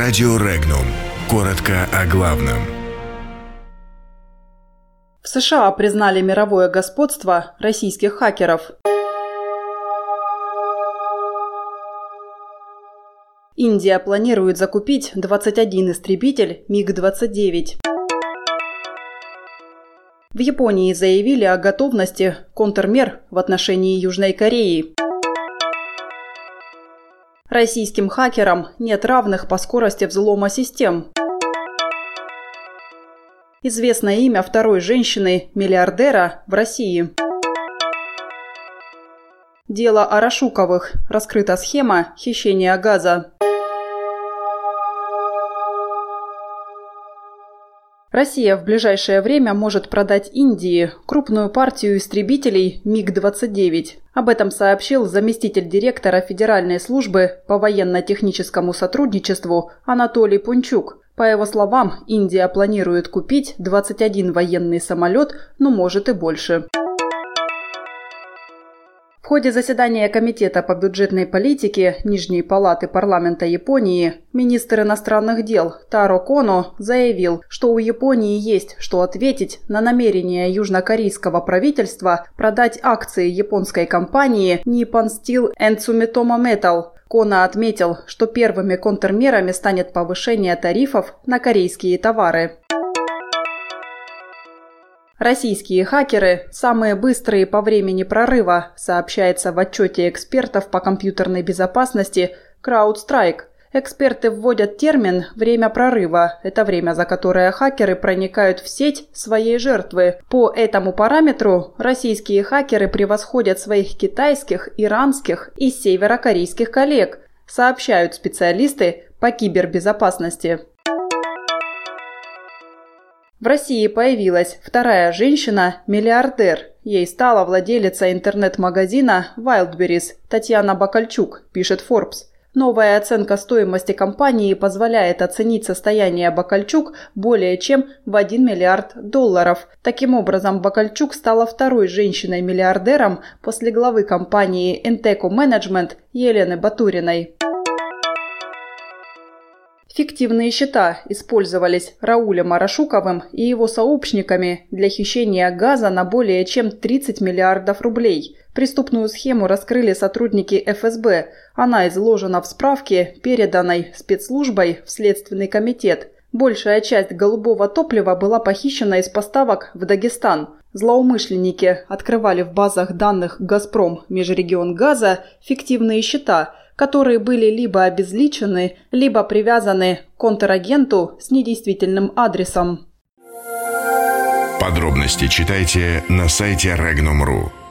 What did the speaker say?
Радио Регнум. Коротко о главном. В США признали мировое господство российских хакеров. Индия планирует закупить 21 истребитель МиГ-29. В Японии заявили о готовности контрмер в отношении Южной Кореи. Российским хакерам нет равных по скорости взлома систем. Известно имя второй женщины-миллиардера в России. Дело о Рашуковых. Раскрыта схема хищения газа. Россия в ближайшее время может продать Индии крупную партию истребителей МиГ-29. Об этом сообщил заместитель директора Федеральной службы по военно-техническому сотрудничеству Анатолий Пунчук. По его словам, Индия планирует купить 21 военный самолет, но может и больше. Ходе заседания Комитета по бюджетной политике Нижней палаты парламента Японии министр иностранных дел Таро Коно заявил, что у Японии есть что ответить на намерение южнокорейского правительства продать акции японской компании Nippon Steel and Sumitomo Metal. Кона отметил, что первыми контрмерами станет повышение тарифов на корейские товары. Российские хакеры – самые быстрые по времени прорыва, сообщается в отчете экспертов по компьютерной безопасности CrowdStrike. Эксперты вводят термин «время прорыва». Это время, за которое хакеры проникают в сеть своей жертвы. По этому параметру российские хакеры превосходят своих китайских, иранских и северокорейских коллег, сообщают специалисты по кибербезопасности. В России появилась вторая женщина-миллиардер. Ей стала владелица интернет-магазина Wildberries Татьяна Бакальчук, пишет Forbes. Новая оценка стоимости компании позволяет оценить состояние Бакальчук более чем в 1 миллиард долларов. Таким образом, Бакальчук стала второй женщиной-миллиардером после главы компании Enteco Management Елены Батуриной. Фиктивные счета использовались Раулем Арашуковым и его сообщниками для хищения газа на более чем 30 миллиардов рублей. Преступную схему раскрыли сотрудники ФСБ. Она изложена в справке, переданной спецслужбой в Следственный комитет. Большая часть голубого топлива была похищена из поставок в Дагестан. Злоумышленники открывали в базах данных «Газпром» межрегион газа фиктивные счета – которые были либо обезличены, либо привязаны к контрагенту с недействительным адресом. Подробности читайте на сайте Regnum.ru.